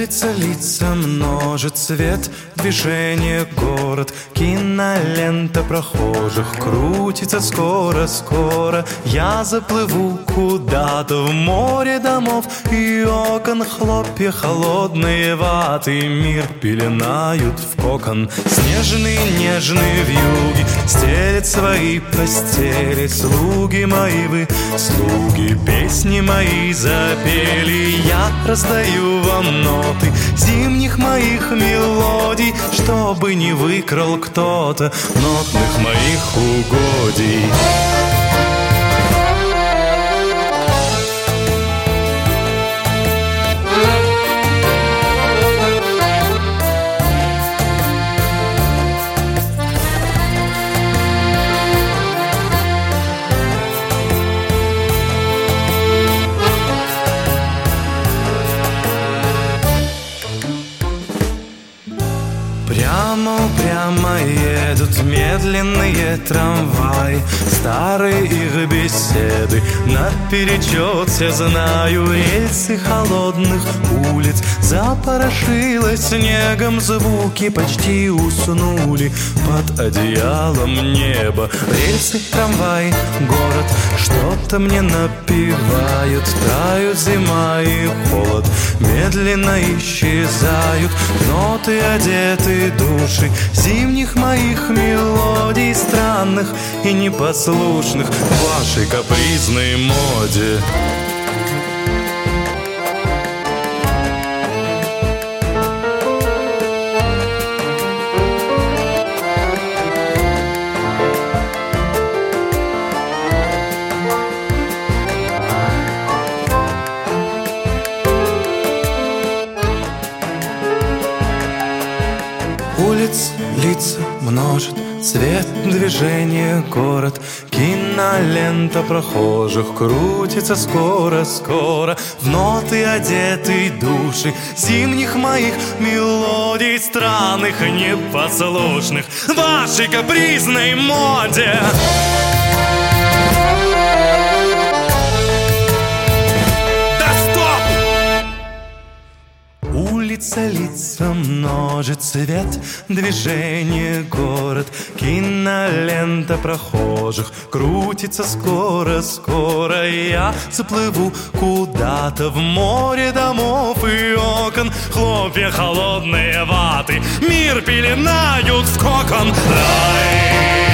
лица множит цвет Движение город. Кинолента прохожих Крутится скоро-скоро Я заплыву куда-то в море домов И окон хлопья холодные ваты Мир пеленают в кокон. Снежные нежные вьюги Стелят свои постели Слуги мои вы, слуги Песни мои запели. Я раздаю вам ноты Зимних моих мелодий Чтобы не выкрал кто-то Нотных моих угодий Прямо, едут медленные трамваи. Старые их беседы Наперечет все знаю. Рельсы холодных улиц Запорошило снегом. Звуки почти уснули Под одеялом неба. Рельсы, трамвай, город Что-то мне напевают. Тают зима и холод Медленно исчезают. Ноты одеты души Зимних моих мелодий Странных и непослушных В вашей капризной моде Улиц, лица множит Цвет, движение, город. Кинолента прохожих Крутится скоро-скоро В ноты одеты души Зимних моих мелодий Странных непослушных. Вашей капризной моде. Да Улица, лица множит цвет Движение, город Кинолента прохожих Крутится скоро-скоро Я заплыву куда-то В море домов и окон Хлопья холодные ваты Мир пеленают в кокон Рай.